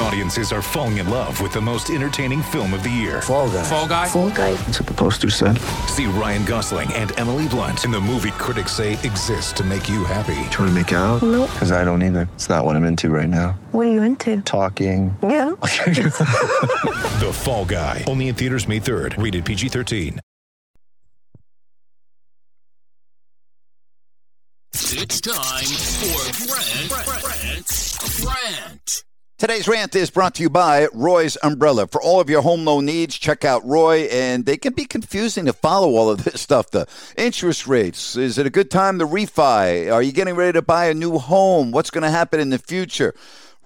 Audiences are falling in love with the most entertaining film of the year. Fall guy. Fall guy. Fall guy. That's what the poster said. See Ryan Gosling and Emily Blunt in the movie critics say exists to make you happy. Trying to make it out? Nope. Because I don't either. It's not what I'm into right now. What are you into? Talking. Yeah. The Fall Guy. Only in theaters May 3rd. Rated PG 13. It's time for Brent, Brent, Brent. Today's rant is brought to you by Roy's Umbrella. For all of your home loan needs, check out Roy, and they can be confusing to follow all of this stuff. The interest rates. Is it a good time to refi? Are you getting ready to buy a new home? What's going to happen in the future?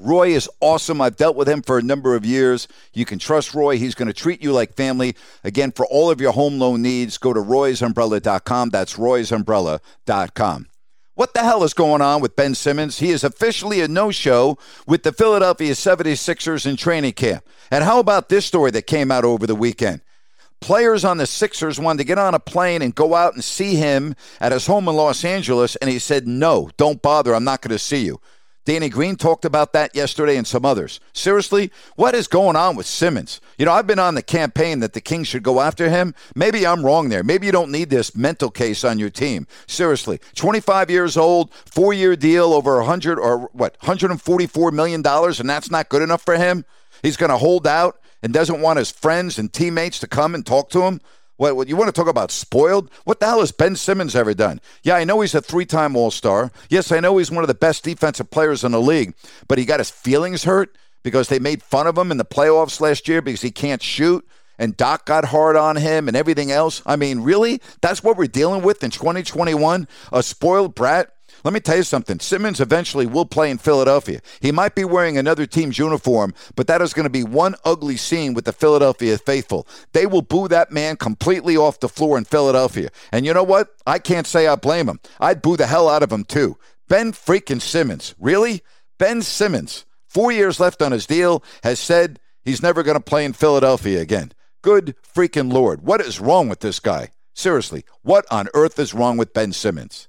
Roy is awesome. I've dealt with him for a number of years. You can trust Roy. He's going to treat you like family. Again, for all of your home loan needs, go to roysumbrella.com. That's roysumbrella.com. What the hell is going on with Ben Simmons? He is officially a no show with the Philadelphia 76ers in training camp. And how about this story that came out over the weekend? Players on the Sixers wanted to get on a plane and go out and see him at his home in Los Angeles, and he said, No, don't bother. I'm not going to see you. Danny Green talked about that yesterday and some others. Seriously, what is going on with Simmons? You know, I've been on the campaign that the Kings should go after him. Maybe I'm wrong there. Maybe you don't need this mental case on your team. Seriously, 25 years old, four year deal, over 100 or what, 144 million dollars, and that's not good enough for him. He's going to hold out and doesn't want his friends and teammates to come and talk to him. What, what you want to talk about spoiled? What the hell has Ben Simmons ever done? Yeah, I know he's a three-time All-Star. Yes, I know he's one of the best defensive players in the league, but he got his feelings hurt because they made fun of him in the playoffs last year because he can't shoot and Doc got hard on him and everything else. I mean, really? That's what we're dealing with in 2021? A spoiled brat? Let me tell you something. Simmons eventually will play in Philadelphia. He might be wearing another team's uniform, but that is going to be one ugly scene with the Philadelphia faithful. They will boo that man completely off the floor in Philadelphia. And you know what? I can't say I blame him. I'd boo the hell out of him too. Ben freaking Simmons. Really? Ben Simmons, four years left on his deal, has said he's never going to play in Philadelphia again. Good freaking Lord. What is wrong with this guy? Seriously, what on earth is wrong with Ben Simmons?